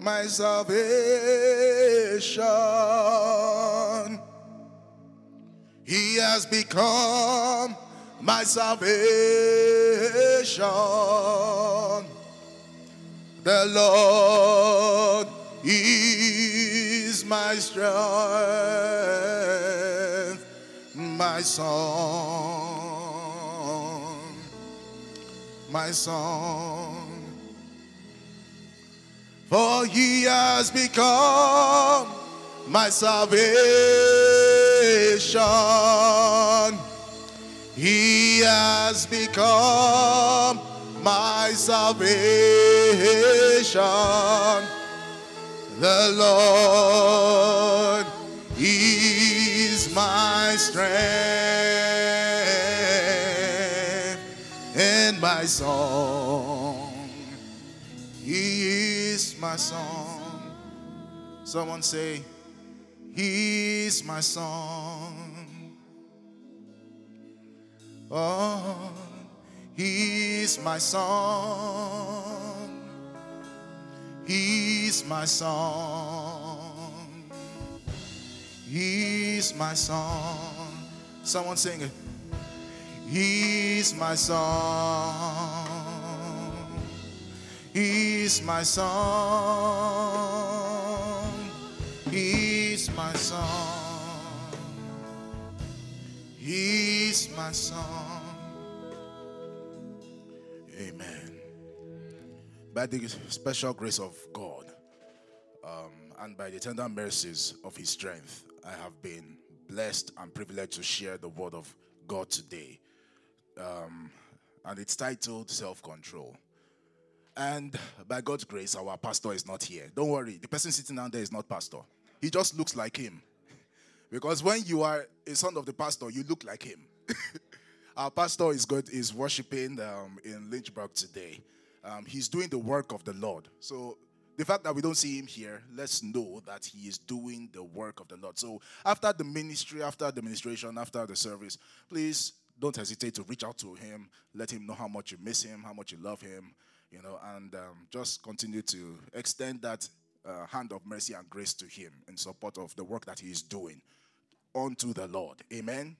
my salvation. He has become my salvation. The Lord is my strength, my song, my song. For he has become my salvation. He has become my salvation. The Lord is my strength and my song. My song. Someone say, He's my song. Oh, He's my song. He's my song. He's my song. Someone sing it. He's my song. He's my song. He's my song. He's my song. Amen. By the special grace of God um, and by the tender mercies of His strength, I have been blessed and privileged to share the word of God today. Um, and it's titled Self Control. And by God's grace, our pastor is not here. Don't worry, the person sitting down there is not pastor. He just looks like him. Because when you are a son of the pastor, you look like him. our pastor is good is worshiping um, in Lynchburg today. Um, he's doing the work of the Lord. So the fact that we don't see him here, let's know that he is doing the work of the Lord. So after the ministry, after the ministration, after the service, please don't hesitate to reach out to him. Let him know how much you miss him, how much you love him, you know, and um, just continue to extend that uh, hand of mercy and grace to him in support of the work that he is doing unto the Lord. Amen.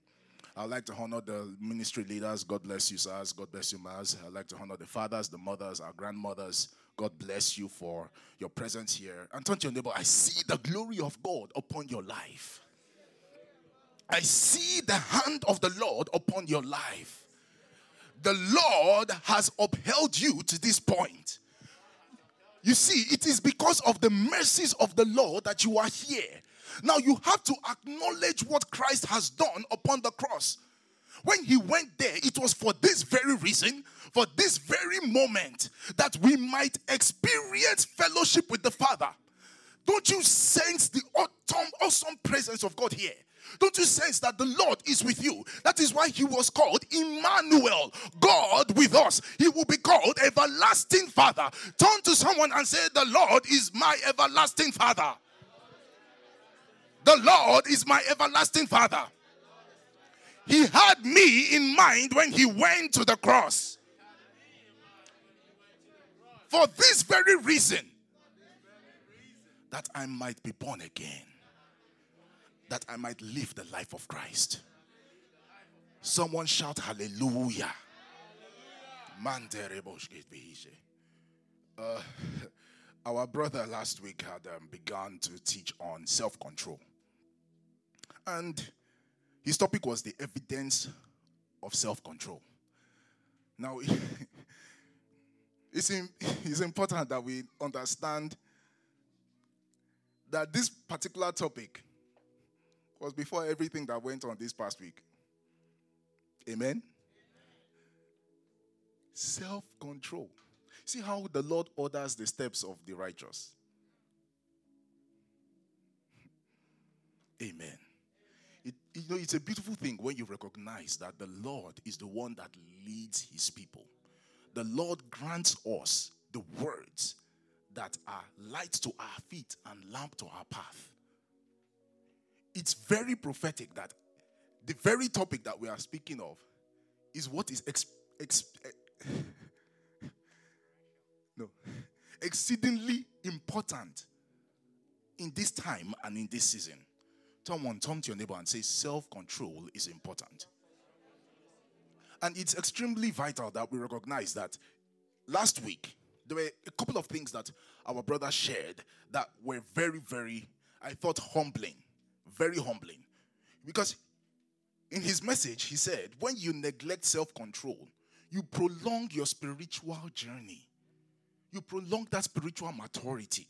I'd like to honor the ministry leaders. God bless you, sirs. God bless you, Mars. I'd like to honor the fathers, the mothers, our grandmothers. God bless you for your presence here. And turn to your neighbor, I see the glory of God upon your life. I see the hand of the Lord upon your life. The Lord has upheld you to this point. You see, it is because of the mercies of the Lord that you are here. Now you have to acknowledge what Christ has done upon the cross. When he went there, it was for this very reason, for this very moment, that we might experience fellowship with the Father. Don't you sense the awesome, presence of God here? Don't you sense that the Lord is with you? That is why he was called Emmanuel, God with us. He will be called Everlasting Father. Turn to someone and say, The Lord is my everlasting Father. The Lord is my everlasting Father. He had me in mind when he went to the cross. For this very reason, that I might be born again, that I might live the life of Christ. Someone shout hallelujah. Uh, our brother last week had um, begun to teach on self control. And his topic was the evidence of self control. Now, it's, in, it's important that we understand that this particular topic was before everything that went on this past week. Amen? Self control. See how the Lord orders the steps of the righteous. Amen. It, you know, it's a beautiful thing when you recognize that the Lord is the one that leads his people. The Lord grants us the words that are light to our feet and lamp to our path. It's very prophetic that the very topic that we are speaking of is what is ex- ex- eh, no exceedingly important in this time and in this season. Someone turn to your neighbor and say, self control is important. And it's extremely vital that we recognize that last week, there were a couple of things that our brother shared that were very, very, I thought, humbling. Very humbling. Because in his message, he said, when you neglect self control, you prolong your spiritual journey, you prolong that spiritual maturity.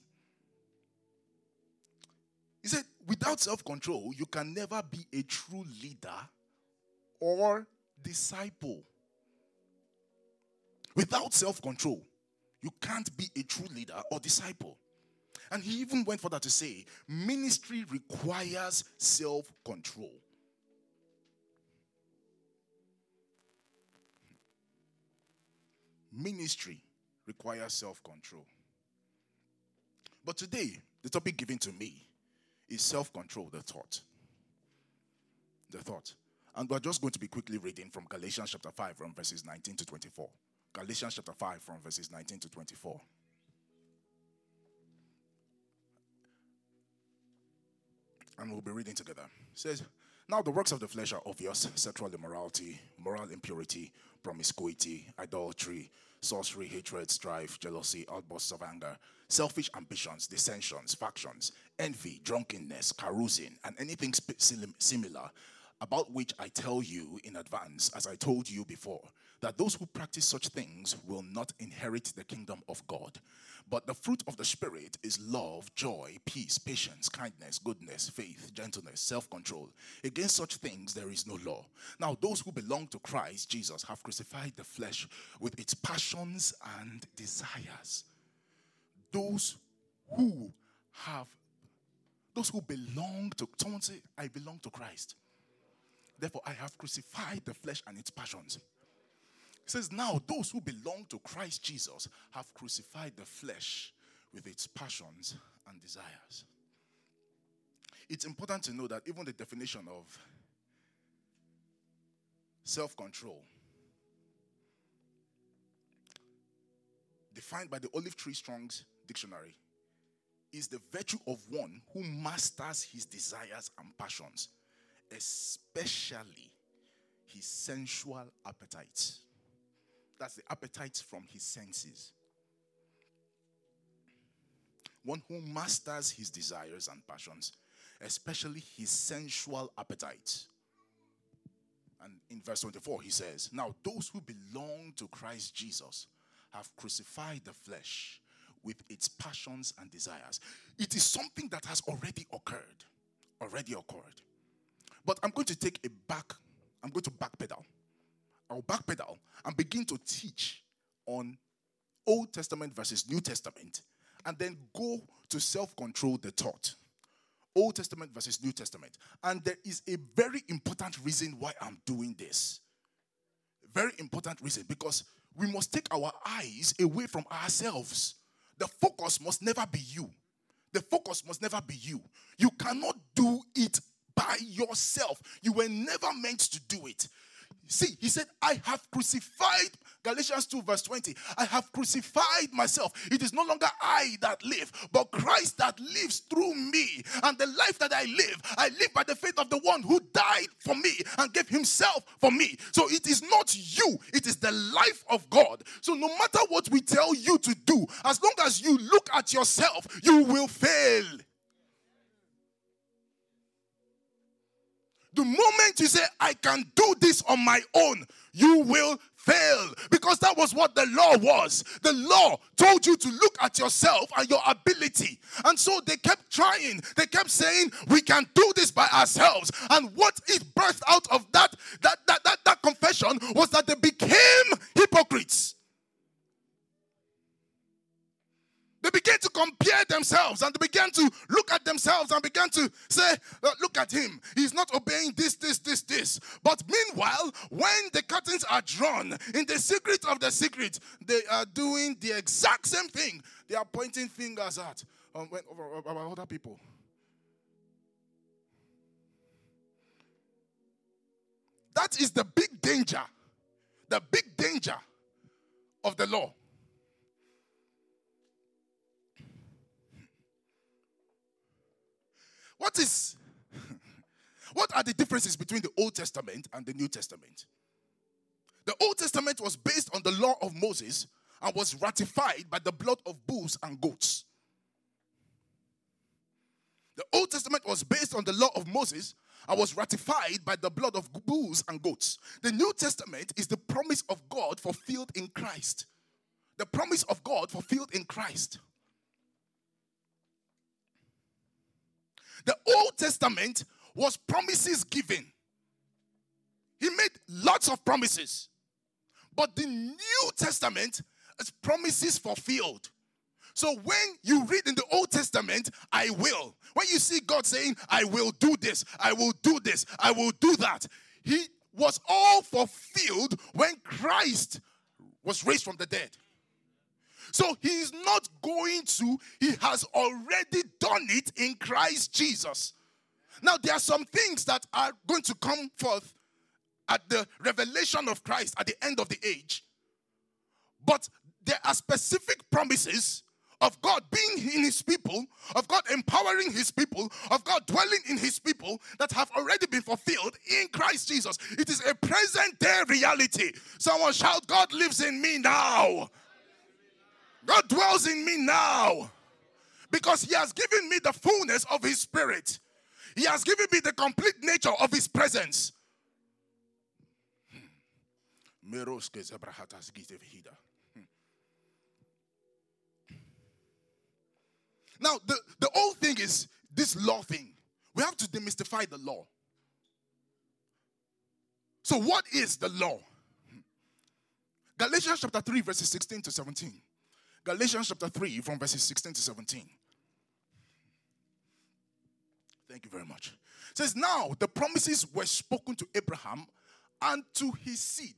He said, without self control, you can never be a true leader or disciple. Without self control, you can't be a true leader or disciple. And he even went further to say, ministry requires self control. Ministry requires self control. But today, the topic given to me is self control, the thought. The thought. And we're just going to be quickly reading from Galatians chapter 5, from verses 19 to 24. Galatians chapter 5, from verses 19 to 24. And we'll be reading together. It says, Now the works of the flesh are obvious sexual immorality, moral impurity, promiscuity, idolatry, sorcery, hatred, strife, jealousy, outbursts of anger, selfish ambitions, dissensions, factions, envy, drunkenness, carousing, and anything similar about which I tell you in advance, as I told you before, that those who practice such things will not inherit the kingdom of God. But the fruit of the Spirit is love, joy, peace, patience, kindness, goodness, faith, gentleness, self control. Against such things there is no law. Now, those who belong to Christ Jesus have crucified the flesh with its passions and desires. Those who have, those who belong to, someone say, I belong to Christ. Therefore, I have crucified the flesh and its passions. He says, Now those who belong to Christ Jesus have crucified the flesh with its passions and desires. It's important to know that even the definition of self control, defined by the Olive Tree Strong's dictionary, is the virtue of one who masters his desires and passions especially his sensual appetites. That's the appetites from his senses. One who masters his desires and passions, especially his sensual appetites. And in verse 24, he says, Now those who belong to Christ Jesus have crucified the flesh with its passions and desires. It is something that has already occurred. Already occurred. But I'm going to take a back, I'm going to backpedal. I'll backpedal and begin to teach on Old Testament versus New Testament, and then go to self control the thought. Old Testament versus New Testament. And there is a very important reason why I'm doing this. Very important reason because we must take our eyes away from ourselves. The focus must never be you. The focus must never be you. You cannot do it by yourself. You were never meant to do it. See, he said, I have crucified, Galatians 2, verse 20. I have crucified myself. It is no longer I that live, but Christ that lives through me. And the life that I live, I live by the faith of the one who died for me and gave himself for me. So it is not you, it is the life of God. So no matter what we tell you to do, as long as you look at yourself, you will fail. The moment you say, I can do this on my own, you will fail because that was what the law was. The law told you to look at yourself and your ability. And so they kept trying. They kept saying, We can do this by ourselves. And what it birthed out of that, that, that, that, that confession was that they became hypocrites. They began to compare themselves and they began to look at themselves and began to say, uh, Look at him. He's not obeying this, this, this, this. But meanwhile, when the curtains are drawn in the secret of the secret, they are doing the exact same thing. They are pointing fingers at um, about other people. That is the big danger. The big danger of the law. What is what are the differences between the Old Testament and the New Testament? The Old Testament was based on the law of Moses and was ratified by the blood of bulls and goats. The Old Testament was based on the law of Moses and was ratified by the blood of bulls and goats. The New Testament is the promise of God fulfilled in Christ. The promise of God fulfilled in Christ. The Old Testament was promises given. He made lots of promises. But the New Testament is promises fulfilled. So when you read in the Old Testament, I will. When you see God saying, I will do this, I will do this, I will do that, He was all fulfilled when Christ was raised from the dead. So he's not going to, he has already done it in Christ Jesus. Now, there are some things that are going to come forth at the revelation of Christ at the end of the age. But there are specific promises of God being in his people, of God empowering his people, of God dwelling in his people that have already been fulfilled in Christ Jesus. It is a present day reality. Someone shout, God lives in me now. God dwells in me now because he has given me the fullness of his spirit. He has given me the complete nature of his presence. Hmm. Now, the, the old thing is this law thing. We have to demystify the law. So, what is the law? Galatians chapter 3, verses 16 to 17. Galatians chapter 3, from verses 16 to 17. Thank you very much. It says, Now the promises were spoken to Abraham and to his seed.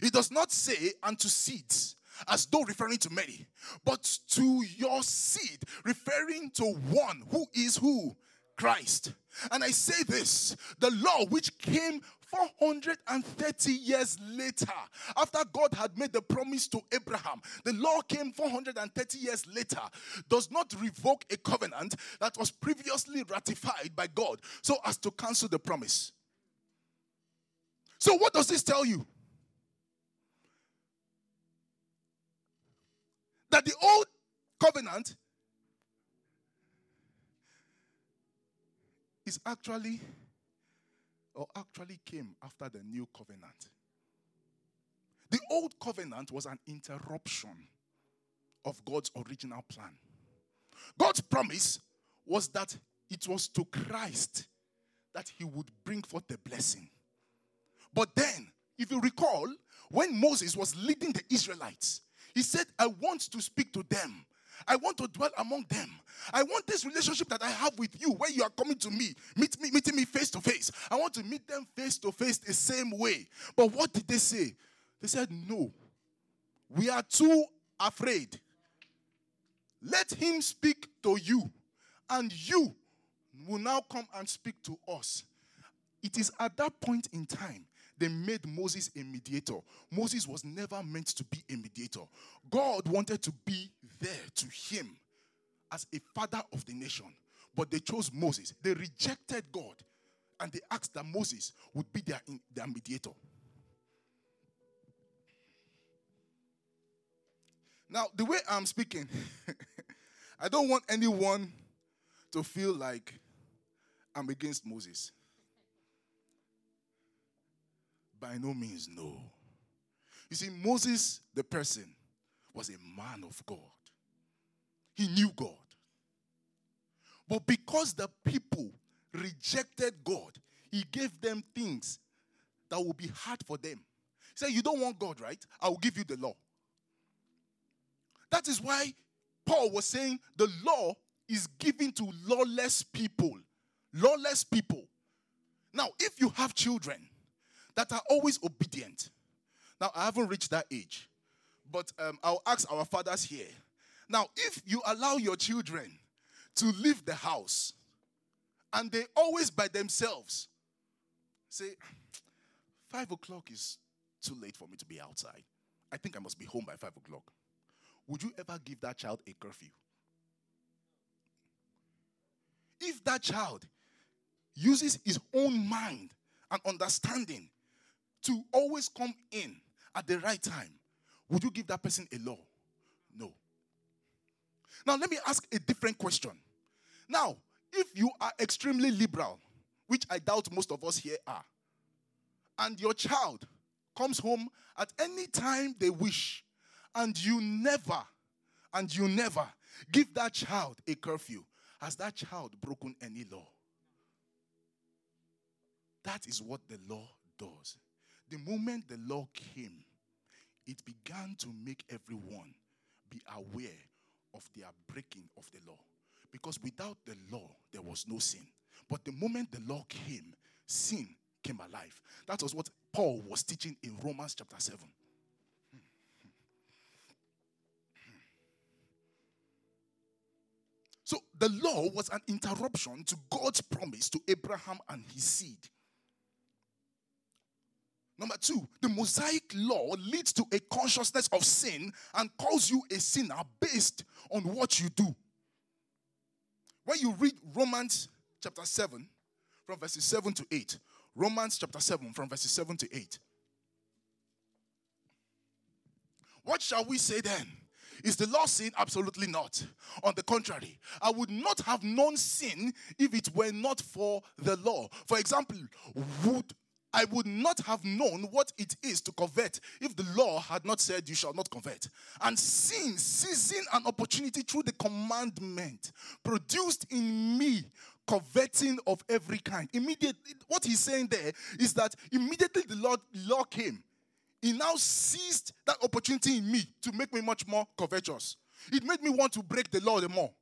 It does not say unto seeds as though referring to many, but to your seed, referring to one who is who? Christ. And I say this the law which came 430 years later, after God had made the promise to Abraham, the law came 430 years later, does not revoke a covenant that was previously ratified by God so as to cancel the promise. So, what does this tell you? that the old covenant is actually or actually came after the new covenant. The old covenant was an interruption of God's original plan. God's promise was that it was to Christ that he would bring forth the blessing. But then, if you recall, when Moses was leading the Israelites, he said, I want to speak to them. I want to dwell among them. I want this relationship that I have with you, where you are coming to me, meet me, meeting me face to face. I want to meet them face to face the same way. But what did they say? They said, No. We are too afraid. Let him speak to you, and you will now come and speak to us. It is at that point in time they made Moses a mediator. Moses was never meant to be a mediator. God wanted to be there to him as a father of the nation, but they chose Moses. They rejected God and they asked that Moses would be their, their mediator. Now, the way I'm speaking, I don't want anyone to feel like I'm against Moses. By no means, no. You see, Moses, the person, was a man of God. He knew God. But because the people rejected God, he gave them things that would be hard for them. He said, You don't want God, right? I will give you the law. That is why Paul was saying the law is given to lawless people. Lawless people. Now, if you have children that are always obedient. Now, I haven't reached that age, but um, I'll ask our fathers here. Now, if you allow your children to leave the house and they always by themselves say, Five o'clock is too late for me to be outside. I think I must be home by five o'clock. Would you ever give that child a curfew? If that child uses his own mind and understanding to always come in at the right time, would you give that person a law? No. Now, let me ask a different question. Now, if you are extremely liberal, which I doubt most of us here are, and your child comes home at any time they wish, and you never, and you never give that child a curfew, has that child broken any law? That is what the law does. The moment the law came, it began to make everyone be aware of their breaking of the law. Because without the law, there was no sin. But the moment the law came, sin came alive. That was what Paul was teaching in Romans chapter 7. So the law was an interruption to God's promise to Abraham and his seed. Number two, the Mosaic law leads to a consciousness of sin and calls you a sinner based on what you do. When you read Romans chapter 7, from verses 7 to 8, Romans chapter 7, from verses 7 to 8. What shall we say then? Is the law sin? Absolutely not. On the contrary, I would not have known sin if it were not for the law. For example, would I would not have known what it is to covet if the law had not said, You shall not covet. And sin, seizing an opportunity through the commandment, produced in me coveting of every kind. Immediately, what he's saying there is that immediately the law, law came, he now seized that opportunity in me to make me much more covetous. It made me want to break the law the more.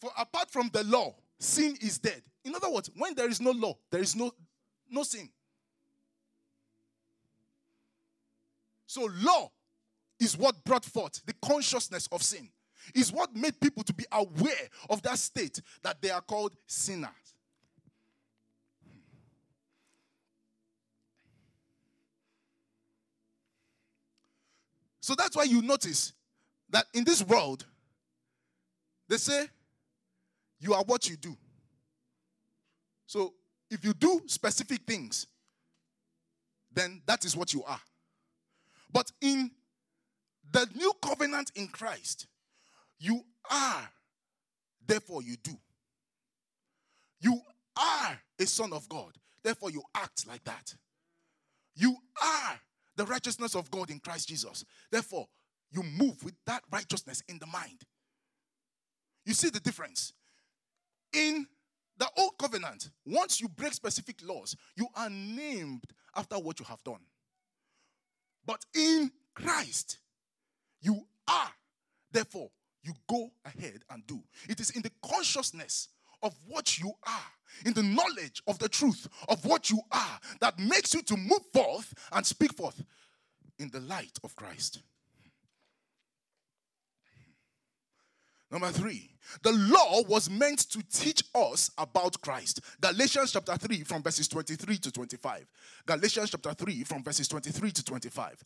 For apart from the law, sin is dead. In other words, when there is no law, there is no, no sin. So, law is what brought forth the consciousness of sin, is what made people to be aware of that state that they are called sinners. So that's why you notice that in this world, they say you are what you do. So if you do specific things, then that is what you are. But in the new covenant in Christ, you are, therefore you do. You are a son of God, therefore you act like that. You are the righteousness of God in Christ Jesus. Therefore, you move with that righteousness in the mind. You see the difference? In the old covenant, once you break specific laws, you are named after what you have done. But in Christ, you are. Therefore, you go ahead and do. It is in the consciousness of what you are, in the knowledge of the truth of what you are, that makes you to move forth and speak forth in the light of Christ. Number three, the law was meant to teach us about Christ. Galatians chapter 3 from verses 23 to 25. Galatians chapter 3 from verses 23 to 25.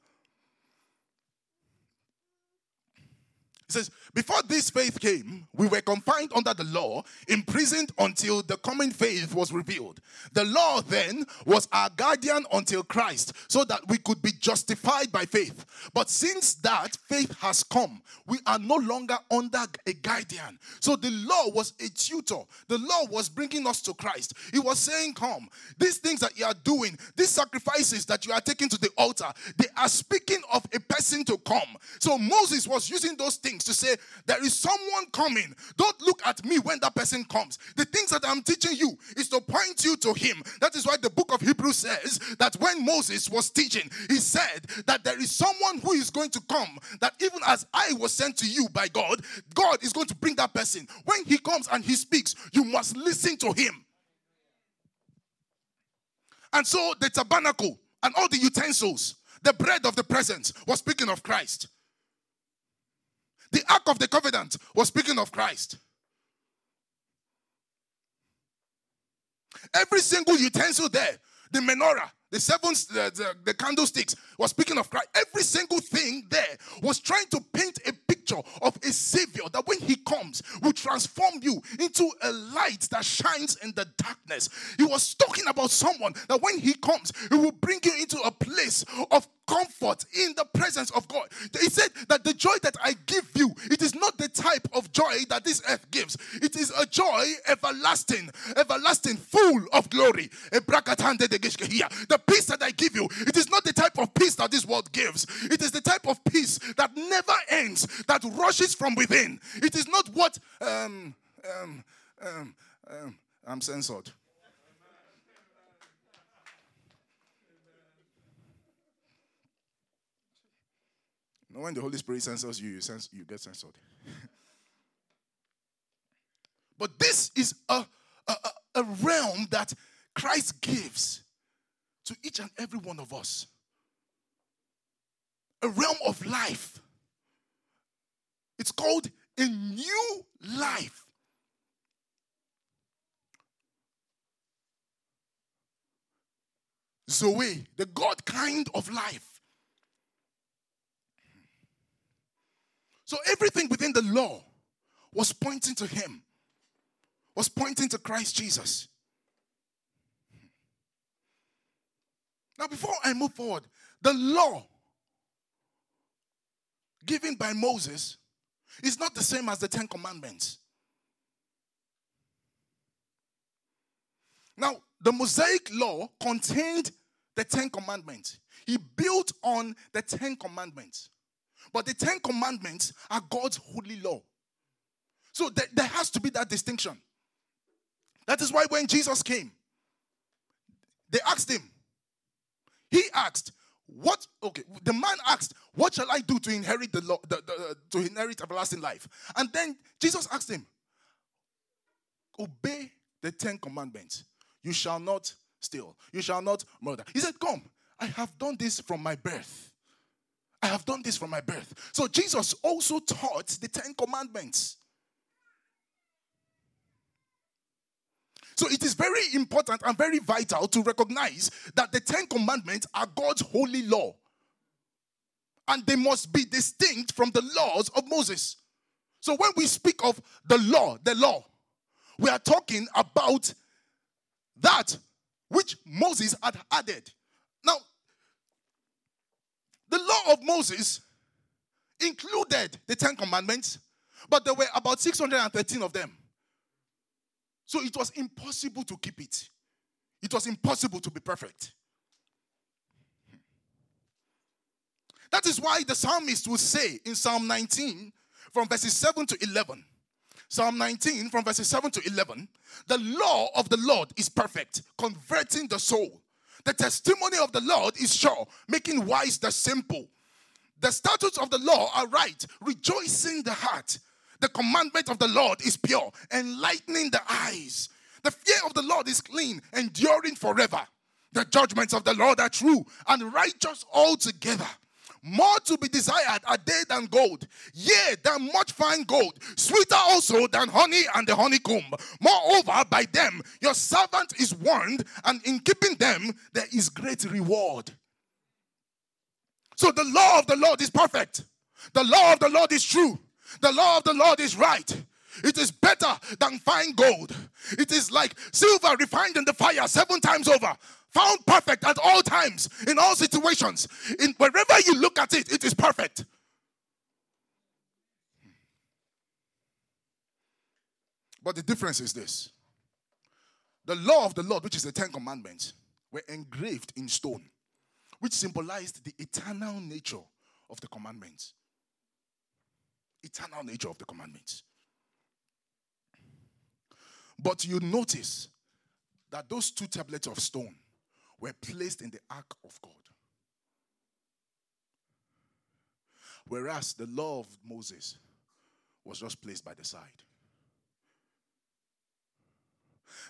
It says, Before this faith came, we were confined under the law, imprisoned until the coming faith was revealed. The law then was our guardian until Christ, so that we could be justified by faith. But since that faith has come, we are no longer under a guardian. So the law was a tutor. The law was bringing us to Christ. It was saying, Come, these things that you are doing, these sacrifices that you are taking to the altar, they are speaking of a person to come. So Moses was using those things things to say, There is someone coming. Don't look at me when that person comes. The things that I'm teaching you is to point you to him. That is why the book of Hebrews says that when Moses was teaching, he said that there is someone who is going to come, that even as I was sent to you by God, God is going to bring that person. When he comes and he speaks, you must listen to him. And so the tabernacle and all the utensils, the bread of the presence was speaking of Christ. The Ark of the Covenant was speaking of Christ. Every single utensil there, the menorah, the seven, the, the, the candlesticks was speaking of Christ. Every single thing there was trying to paint a picture of a savior that when he comes will transform you into a light that shines in the darkness. He was talking about someone that when he comes, he will bring you into a place of comfort in the presence of God. He said that the joy that I give you, it is not the type of joy that this earth gives. It is a joy everlasting, everlasting, full of glory. The peace that I give you, it is not the type of peace that this world gives. It is the type of peace that never ends, that rushes from within. It is not what um, um, um, um, I'm censored. No, when the Holy Spirit censors you, you, sense, you get censored. but this is a, a, a realm that Christ gives to each and every one of us. A realm of life. It's called a new life. Zoe, the God kind of life. So everything within the law was pointing to him, was pointing to Christ Jesus. Now, before I move forward, the law given by Moses is not the same as the Ten Commandments. Now, the Mosaic law contained the Ten Commandments. He built on the Ten Commandments. But the Ten Commandments are God's holy law. So there, there has to be that distinction. That is why when Jesus came, they asked him, he asked, what okay the man asked what shall i do to inherit the law to inherit everlasting life? And then jesus asked him obey the 10 commandments. You shall not steal. You shall not murder. He said come i have done this from my birth I have done this from my birth. So Jesus also taught the Ten Commandments. So it is very important and very vital to recognize that the Ten Commandments are God's holy law. And they must be distinct from the laws of Moses. So when we speak of the law, the law, we are talking about that which Moses had added. The law of Moses included the Ten Commandments, but there were about 613 of them. So it was impossible to keep it. It was impossible to be perfect. That is why the psalmist will say in Psalm 19, from verses 7 to 11, Psalm 19, from verses 7 to 11, the law of the Lord is perfect, converting the soul. The testimony of the Lord is sure, making wise the simple. The statutes of the law are right, rejoicing the heart. The commandment of the Lord is pure, enlightening the eyes. The fear of the Lord is clean, enduring forever. The judgments of the Lord are true and righteous altogether. More to be desired are they than gold, yea, than much fine gold, sweeter also than honey and the honeycomb. Moreover, by them your servant is warned, and in keeping them there is great reward. So the law of the Lord is perfect. The law of the Lord is true. The law of the Lord is right. It is better than fine gold. It is like silver refined in the fire seven times over found perfect at all times, in all situations. In wherever you look at it, it is perfect. But the difference is this the law of the Lord, which is the Ten Commandments, were engraved in stone, which symbolized the eternal nature of the commandments. Eternal nature of the commandments. But you notice that those two tablets of stone were placed in the ark of God. Whereas the law of Moses was just placed by the side.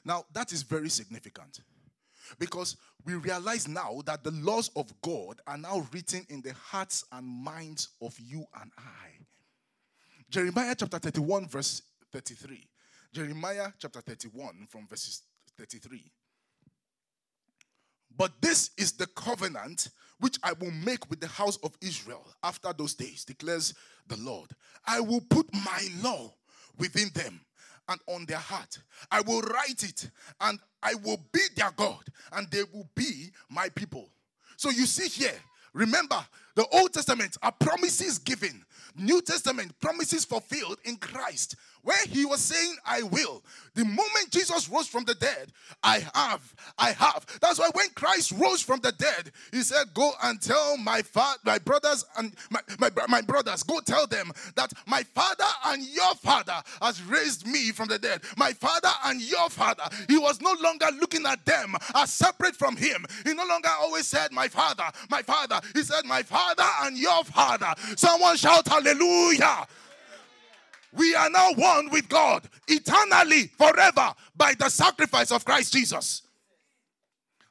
Now, that is very significant because we realize now that the laws of God are now written in the hearts and minds of you and I. Jeremiah chapter 31, verse 33. Jeremiah chapter 31, from verses 33. But this is the covenant which I will make with the house of Israel after those days, declares the Lord. I will put my law within them and on their heart. I will write it and I will be their God and they will be my people. So you see here, remember, the Old Testament are promises given New Testament promises fulfilled in Christ, where he was saying, I will. The moment Jesus rose from the dead, I have, I have. That's why when Christ rose from the dead, he said, Go and tell my father, my brothers and my, my, my brothers, go tell them that my father and your father has raised me from the dead. My father and your father. He was no longer looking at them as separate from him. He no longer always said, My father, my father. He said, My father and your father. Someone shout, Hallelujah. We are now one with God eternally, forever, by the sacrifice of Christ Jesus.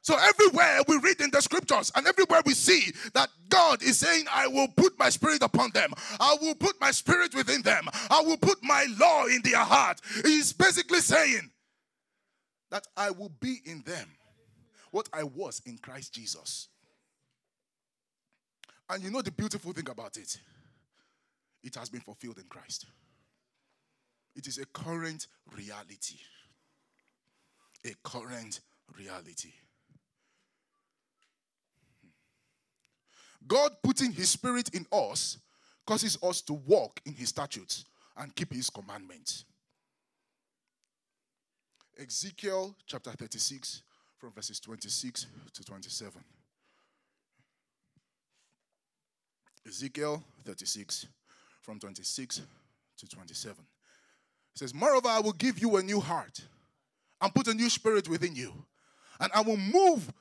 So, everywhere we read in the scriptures and everywhere we see that God is saying, I will put my spirit upon them, I will put my spirit within them, I will put my law in their heart. He's basically saying that I will be in them what I was in Christ Jesus. And you know the beautiful thing about it? It has been fulfilled in Christ. It is a current reality. A current reality. God putting His Spirit in us causes us to walk in His statutes and keep His commandments. Ezekiel chapter 36, from verses 26 to 27. Ezekiel 36, from 26 to 27. It says, Moreover, I will give you a new heart and put a new spirit within you. And I will move,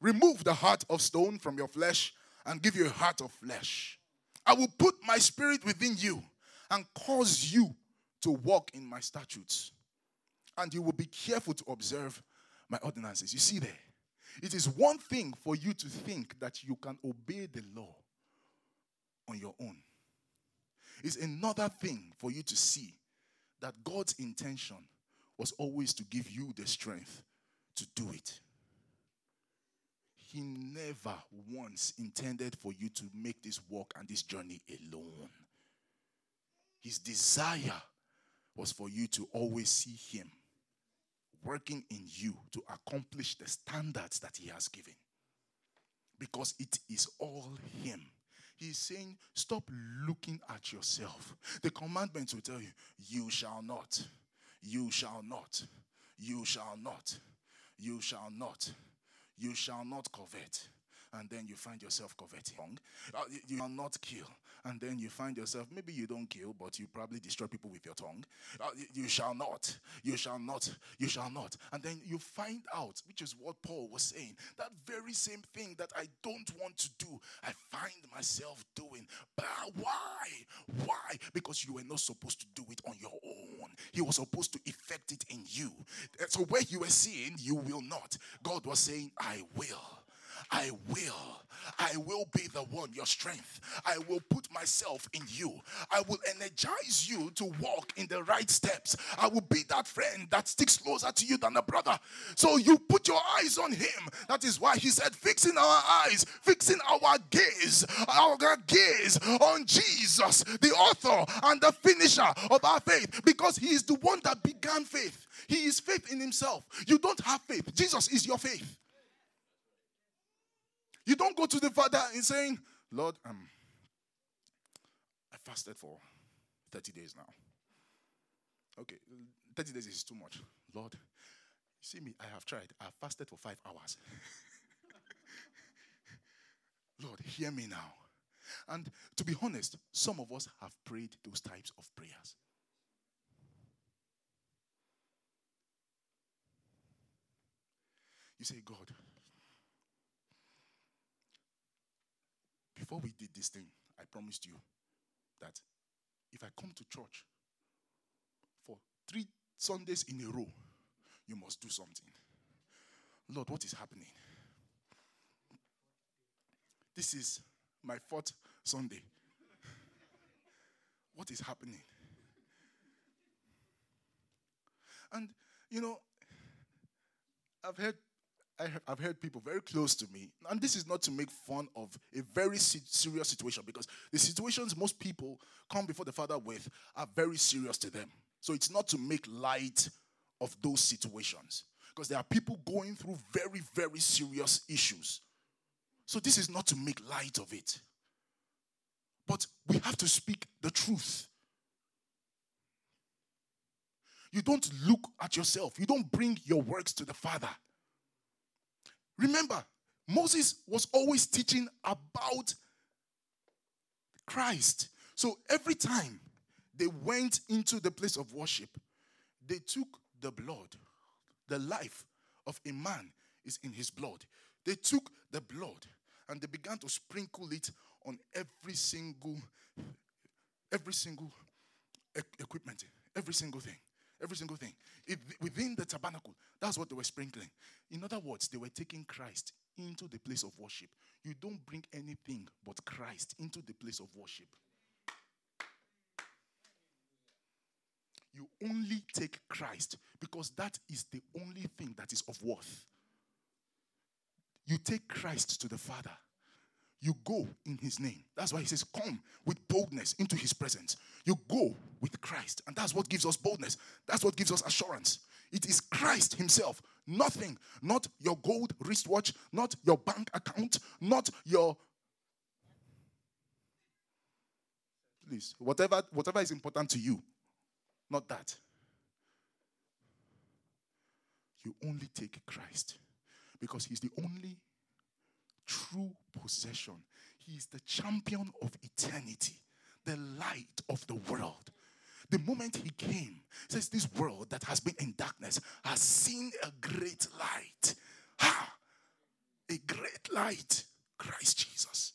remove the heart of stone from your flesh and give you a heart of flesh. I will put my spirit within you and cause you to walk in my statutes. And you will be careful to observe my ordinances. You see there, it is one thing for you to think that you can obey the law on your own. It's another thing for you to see that God's intention was always to give you the strength to do it. He never once intended for you to make this walk and this journey alone. His desire was for you to always see Him working in you to accomplish the standards that He has given. Because it is all Him. He's saying, stop looking at yourself. The commandments will tell you, you shall not, you shall not, you shall not, you shall not, you shall not covet. And then you find yourself coveting. Uh, you will not kill and then you find yourself, maybe you don't kill, but you probably destroy people with your tongue. Uh, you shall not, you shall not, you shall not. And then you find out, which is what Paul was saying, that very same thing that I don't want to do, I find myself doing. But why? Why? Because you were not supposed to do it on your own. He was supposed to effect it in you. So where you were seeing, you will not. God was saying, I will. I will. I will be the one, your strength. I will put myself in you. I will energize you to walk in the right steps. I will be that friend that sticks closer to you than a brother. So you put your eyes on him. That is why he said, fixing our eyes, fixing our gaze, our gaze on Jesus, the author and the finisher of our faith, because he is the one that began faith. He is faith in himself. You don't have faith, Jesus is your faith. You don't go to the Father and saying, Lord, um, I fasted for 30 days now. Okay, 30 days is too much. Lord, you see me, I have tried. I fasted for five hours. Lord, hear me now. And to be honest, some of us have prayed those types of prayers. You say, God, before we did this thing, I promised you that if I come to church for three Sundays in a row, you must do something. Lord, what is happening? This is my fourth Sunday. What is happening? And, you know, I've heard I, have heard people very close to me, and this is not to make fun of a very serious situation because the situations most people come before the Father with are very serious to them. So it's not to make light of those situations because there are people going through very, very serious issues. So this is not to make light of it. But we have to speak the truth. You don't look at yourself, you don't bring your works to the Father. Remember, Moses was always teaching about Christ. So every time they went into the place of worship, they took the blood. The life of a man is in his blood. They took the blood and they began to sprinkle it on every single every single equipment, every single thing. Every single thing. It, within the tabernacle, that's what they were sprinkling. In other words, they were taking Christ into the place of worship. You don't bring anything but Christ into the place of worship. You only take Christ because that is the only thing that is of worth. You take Christ to the Father you go in his name. That's why he says, Come with boldness into his presence. You go with Christ. And that's what gives us boldness. That's what gives us assurance. It is Christ himself. Nothing, not your gold wristwatch, not your bank account, not your. Please, whatever, whatever is important to you, not that. You only take Christ because he's the only true possession. He is the champion of eternity, the light of the world. The moment he came, says this world that has been in darkness has seen a great light. Ha! A great light, Christ Jesus.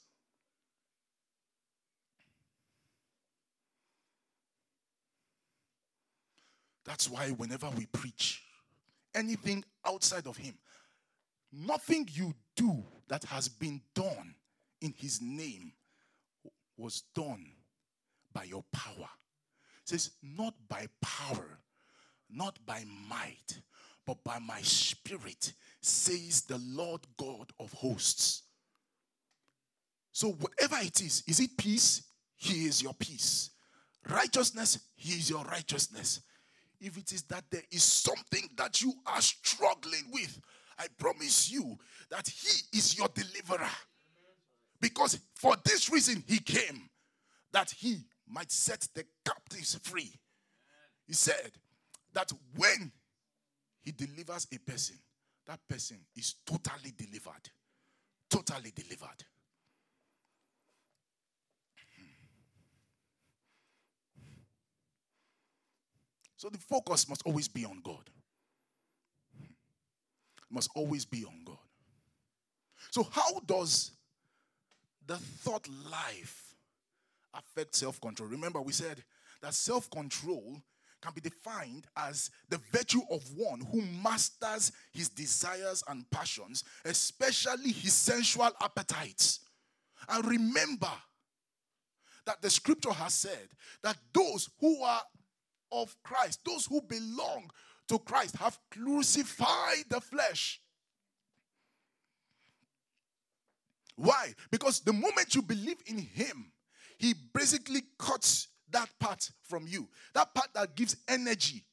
That's why whenever we preach anything outside of him, nothing you do that has been done in his name was done by your power. It says, not by power, not by might, but by my spirit, says the Lord God of hosts. So, whatever it is, is it peace? He is your peace. Righteousness, He is your righteousness. If it is that there is something that you are struggling with, I promise you that He is your deliverer. Because for this reason He came, that He might set the captives free. He said that when He delivers a person, that person is totally delivered. Totally delivered. So the focus must always be on God must always be on God. So, how does the thought life affect self control? Remember, we said that self control can be defined as the virtue of one who masters his desires and passions, especially his sensual appetites. And remember that the scripture has said that those who are of Christ, those who belong to Christ have crucified the flesh. Why? Because the moment you believe in Him, He basically cuts that part from you. That part that gives energy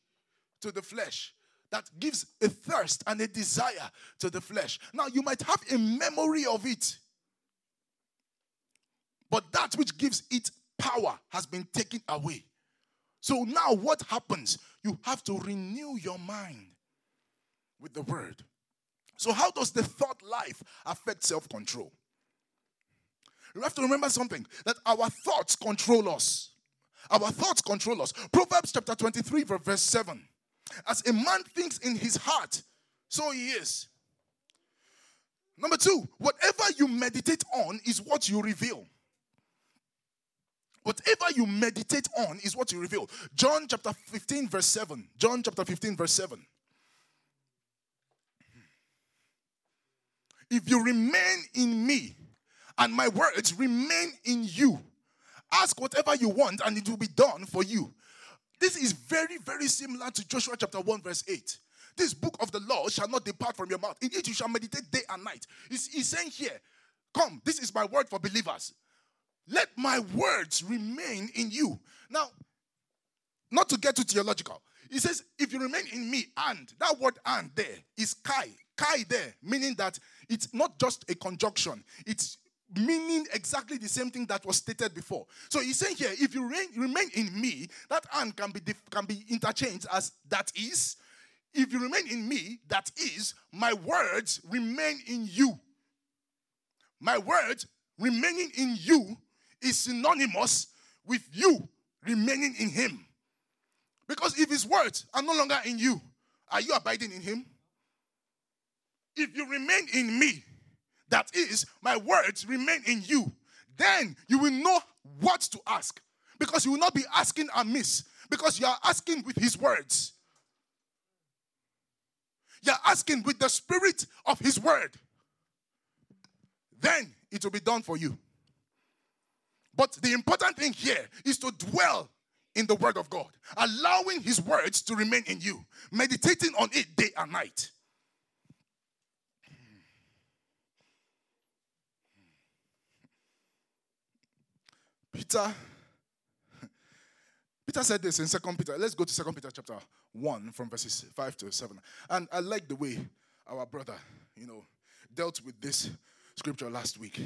to the flesh, that gives a thirst and a desire to the flesh. Now, you might have a memory of it, but that which gives it power has been taken away. So now what happens? You have to renew your mind with the word. So, how does the thought life affect self control? You have to remember something that our thoughts control us. Our thoughts control us. Proverbs chapter 23, verse 7. As a man thinks in his heart, so he is. Number two, whatever you meditate on is what you reveal. Whatever you meditate on is what you reveal. John chapter 15, verse 7. John chapter 15, verse 7. If you remain in me and my words remain in you, ask whatever you want and it will be done for you. This is very, very similar to Joshua chapter 1, verse 8. This book of the law shall not depart from your mouth. In it you shall meditate day and night. He's, he's saying here, Come, this is my word for believers. Let my words remain in you. Now, not to get too theological, he says, if you remain in me, and that word and there is kai. Kai there, meaning that it's not just a conjunction, it's meaning exactly the same thing that was stated before. So he's saying here, if you remain, remain in me, that and can be can be interchanged as that is. If you remain in me, that is, my words remain in you. My words remaining in you is synonymous with you remaining in him. Because if his words are no longer in you, are you abiding in him? If you remain in me, that is, my words remain in you, then you will know what to ask. Because you will not be asking amiss, because you are asking with his words. You are asking with the spirit of his word. Then it will be done for you. But the important thing here is to dwell in the word of God, allowing his words to remain in you, meditating on it day and night. Peter Peter said this in Second Peter. Let's go to Second Peter chapter 1 from verses 5 to 7. And I like the way our brother, you know, dealt with this scripture last week.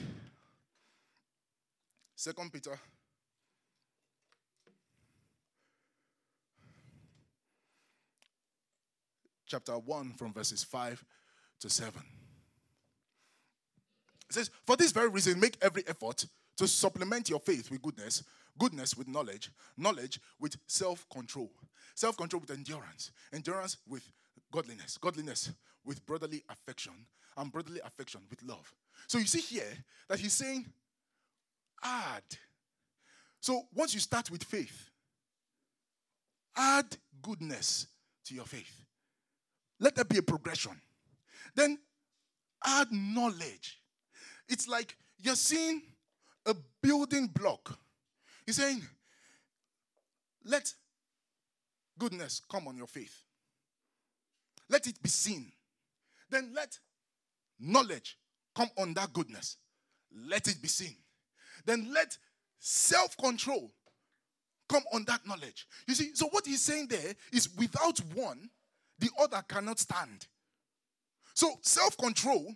Second Peter chapter 1 from verses 5 to 7. It says, For this very reason, make every effort to supplement your faith with goodness, goodness with knowledge, knowledge with self control, self control with endurance, endurance with godliness, godliness with brotherly affection, and brotherly affection with love. So you see here that he's saying, add. So once you start with faith, add goodness to your faith. Let there be a progression. Then add knowledge. It's like you're seeing a building block. He's saying, let goodness come on your faith. Let it be seen. Then let knowledge come on that goodness. Let it be seen. Then let self control come on that knowledge. You see, so what he's saying there is without one, the other cannot stand. So self control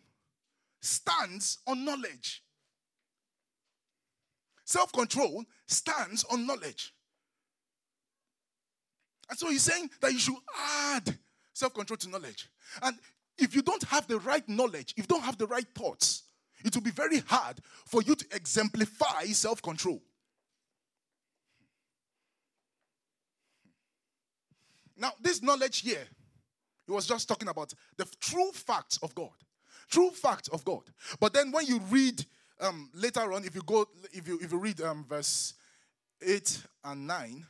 stands on knowledge. Self control stands on knowledge. And so he's saying that you should add self control to knowledge. And if you don't have the right knowledge, if you don't have the right thoughts, it will be very hard for you to exemplify self control. Now, this knowledge here, he was just talking about the true facts of God. True facts of God. But then when you read um, later on, if you go, if you if you read um, verse 8 and 9,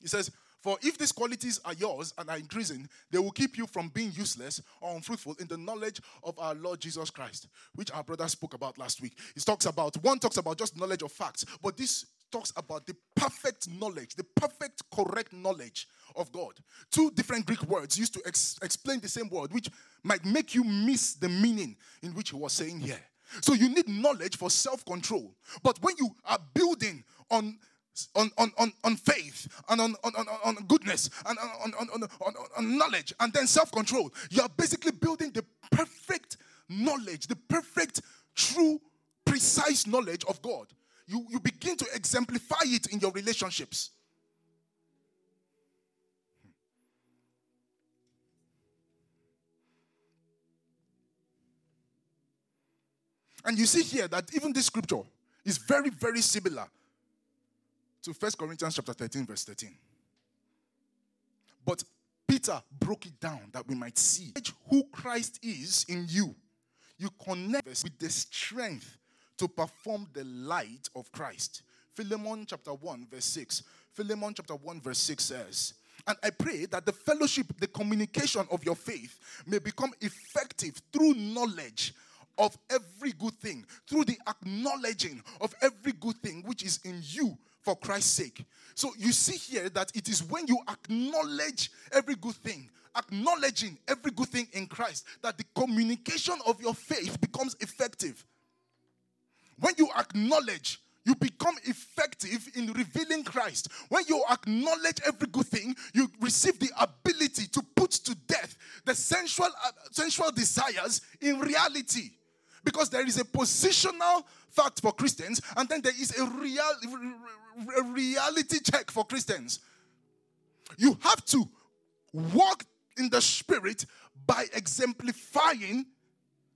he says, For if these qualities are yours and are increasing, they will keep you from being useless or unfruitful in the knowledge of our Lord Jesus Christ, which our brother spoke about last week. He talks about, one talks about just knowledge of facts, but this talks about the perfect knowledge, the perfect, correct knowledge of God. Two different Greek words used to ex- explain the same word, which might make you miss the meaning in which he was saying here. So you need knowledge for self control. But when you are building on on, on, on, on faith and on, on, on, on goodness and on, on, on, on, on knowledge and then self control. You are basically building the perfect knowledge, the perfect, true, precise knowledge of God. You, you begin to exemplify it in your relationships. And you see here that even this scripture is very, very similar to 1 Corinthians chapter 13, verse 13. But Peter broke it down that we might see who Christ is in you. You connect with the strength to perform the light of Christ. Philemon chapter 1, verse 6. Philemon chapter 1, verse 6 says, and I pray that the fellowship, the communication of your faith may become effective through knowledge of every good thing, through the acknowledging of every good thing which is in you for Christ's sake. So you see here that it is when you acknowledge every good thing, acknowledging every good thing in Christ, that the communication of your faith becomes effective. When you acknowledge, you become effective in revealing Christ. When you acknowledge every good thing, you receive the ability to put to death the sensual, uh, sensual desires in reality. Because there is a positional fact for Christians, and then there is a, real, a reality check for Christians. You have to walk in the Spirit by exemplifying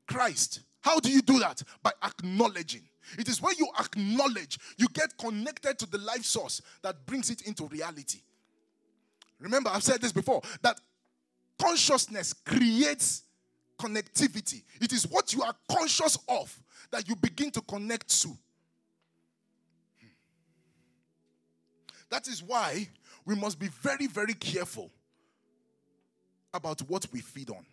Christ. How do you do that? By acknowledging. It is when you acknowledge, you get connected to the life source that brings it into reality. Remember, I've said this before that consciousness creates connectivity. It is what you are conscious of that you begin to connect to. That is why we must be very, very careful about what we feed on.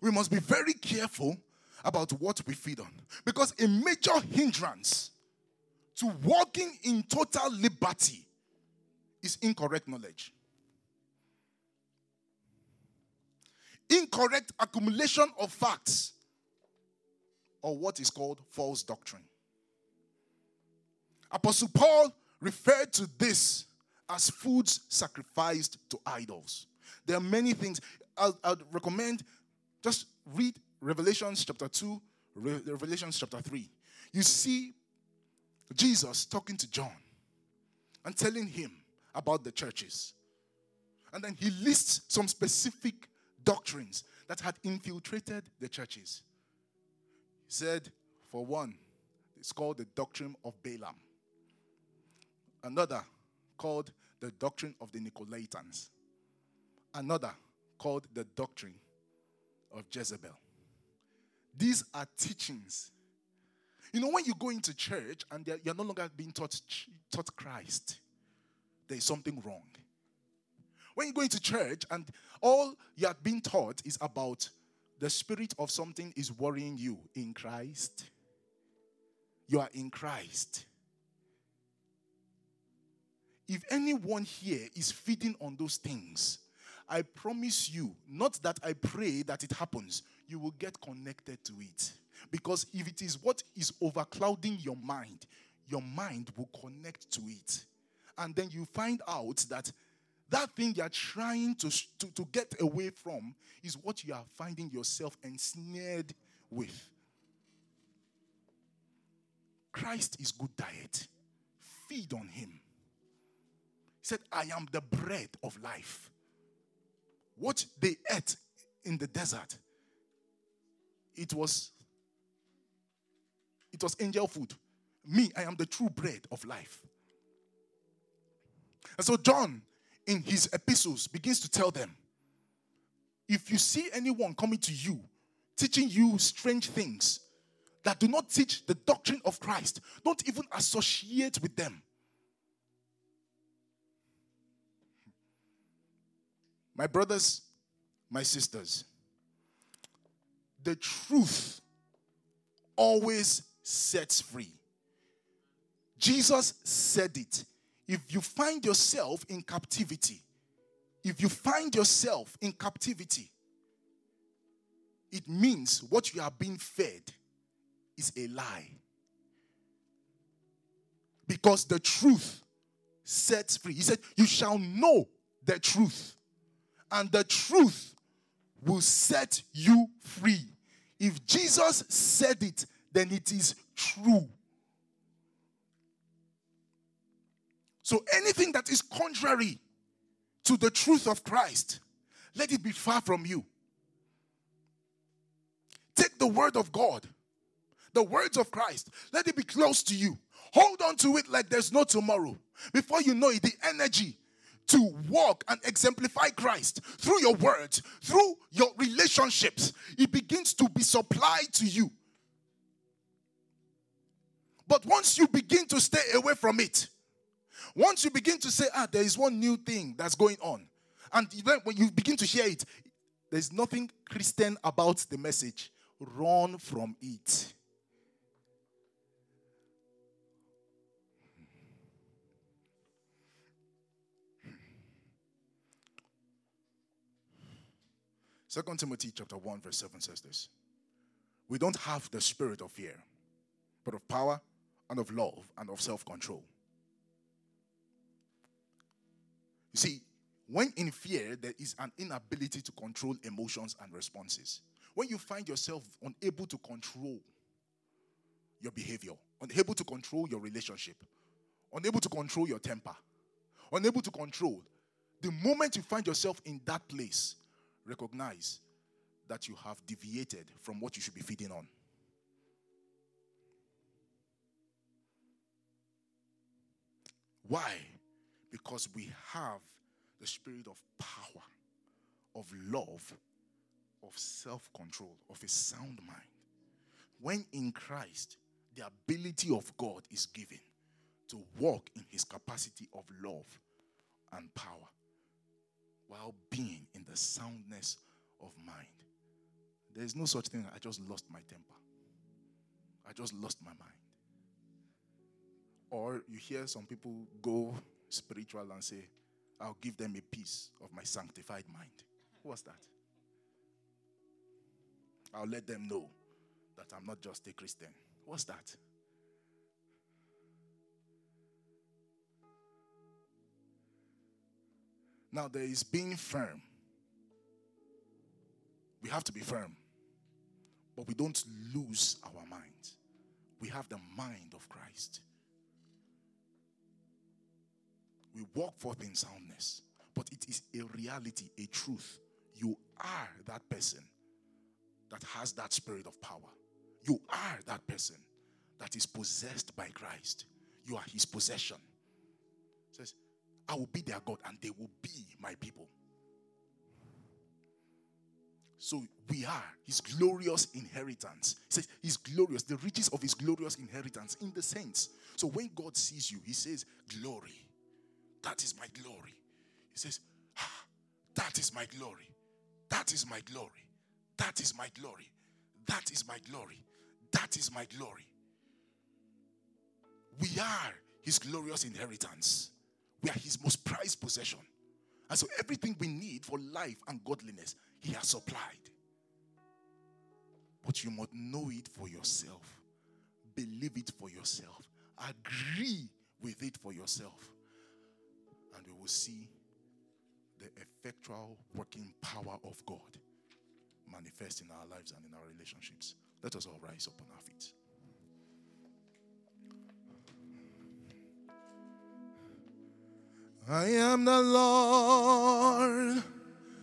We must be very careful about what we feed on. Because a major hindrance to walking in total liberty is incorrect knowledge. Incorrect accumulation of facts or what is called false doctrine. Apostle Paul referred to this as foods sacrificed to idols. There are many things. I'd recommend just read Revelations chapter 2, Revelations chapter 3. You see Jesus talking to John and telling him about the churches. And then he lists some specific doctrines that had infiltrated the churches. He said, for one, it's called the doctrine of Balaam. Another called the doctrine of the Nicolaitans. Another called the doctrine of Jezebel. These are teachings. You know, when you go into church and you're no longer being taught, taught Christ, there is something wrong. When you go into church and all you are being taught is about the spirit of something is worrying you in Christ, you are in Christ. If anyone here is feeding on those things, I promise you, not that I pray that it happens, you will get connected to it. Because if it is what is overclouding your mind, your mind will connect to it. And then you find out that that thing you're trying to, to, to get away from is what you are finding yourself ensnared with. Christ is good diet. Feed on him. He said, I am the bread of life. What they ate in the desert, it was it was angel food. Me, I am the true bread of life. And so John in his epistles begins to tell them if you see anyone coming to you teaching you strange things that do not teach the doctrine of Christ, don't even associate with them. My brothers, my sisters, the truth always sets free. Jesus said it. If you find yourself in captivity, if you find yourself in captivity, it means what you are being fed is a lie. Because the truth sets free. He said, You shall know the truth, and the truth will set you free. If Jesus said it, then it is true. So anything that is contrary to the truth of Christ, let it be far from you. Take the word of God, the words of Christ, let it be close to you. Hold on to it like there's no tomorrow. Before you know it, the energy to walk and exemplify Christ through your words, through your relationships, it begins to be supplied to you. But once you begin to stay away from it, once you begin to say, ah, there is one new thing that's going on, and when you begin to hear it, there's nothing Christian about the message. Run from it. Second Timothy chapter 1, verse 7 says this. We don't have the spirit of fear, but of power and of love and of self-control. You see, when in fear, there is an inability to control emotions and responses. When you find yourself unable to control your behavior, unable to control your relationship, unable to control your temper, unable to control, the moment you find yourself in that place, recognize that you have deviated from what you should be feeding on. Why? Because we have the spirit of power, of love, of self control, of a sound mind. When in Christ, the ability of God is given to walk in his capacity of love and power while being in the soundness of mind. There is no such thing. I just lost my temper. I just lost my mind. Or you hear some people go spiritual and say, I'll give them a piece of my sanctified mind. What's that? I'll let them know that I'm not just a Christian. What's that? Now, there is being firm. We have to be firm, but we don't lose our mind. We have the mind of Christ. We walk forth in soundness, but it is a reality, a truth. You are that person that has that spirit of power. You are that person that is possessed by Christ. You are his possession. It says, I will be their God and they will be my people. So we are his glorious inheritance. He says he's glorious, the riches of his glorious inheritance in the sense. So when God sees you, he says, Glory. That is my glory. He says, ah, That is my glory. That is my glory. That is my glory. That is my glory. That is my glory. We are his glorious inheritance. We are his most prized possession. And so everything we need for life and godliness, he has supplied. But you must know it for yourself, believe it for yourself, agree with it for yourself. And we will see the effectual working power of God manifest in our lives and in our relationships. Let us all rise up on our feet. I am the Lord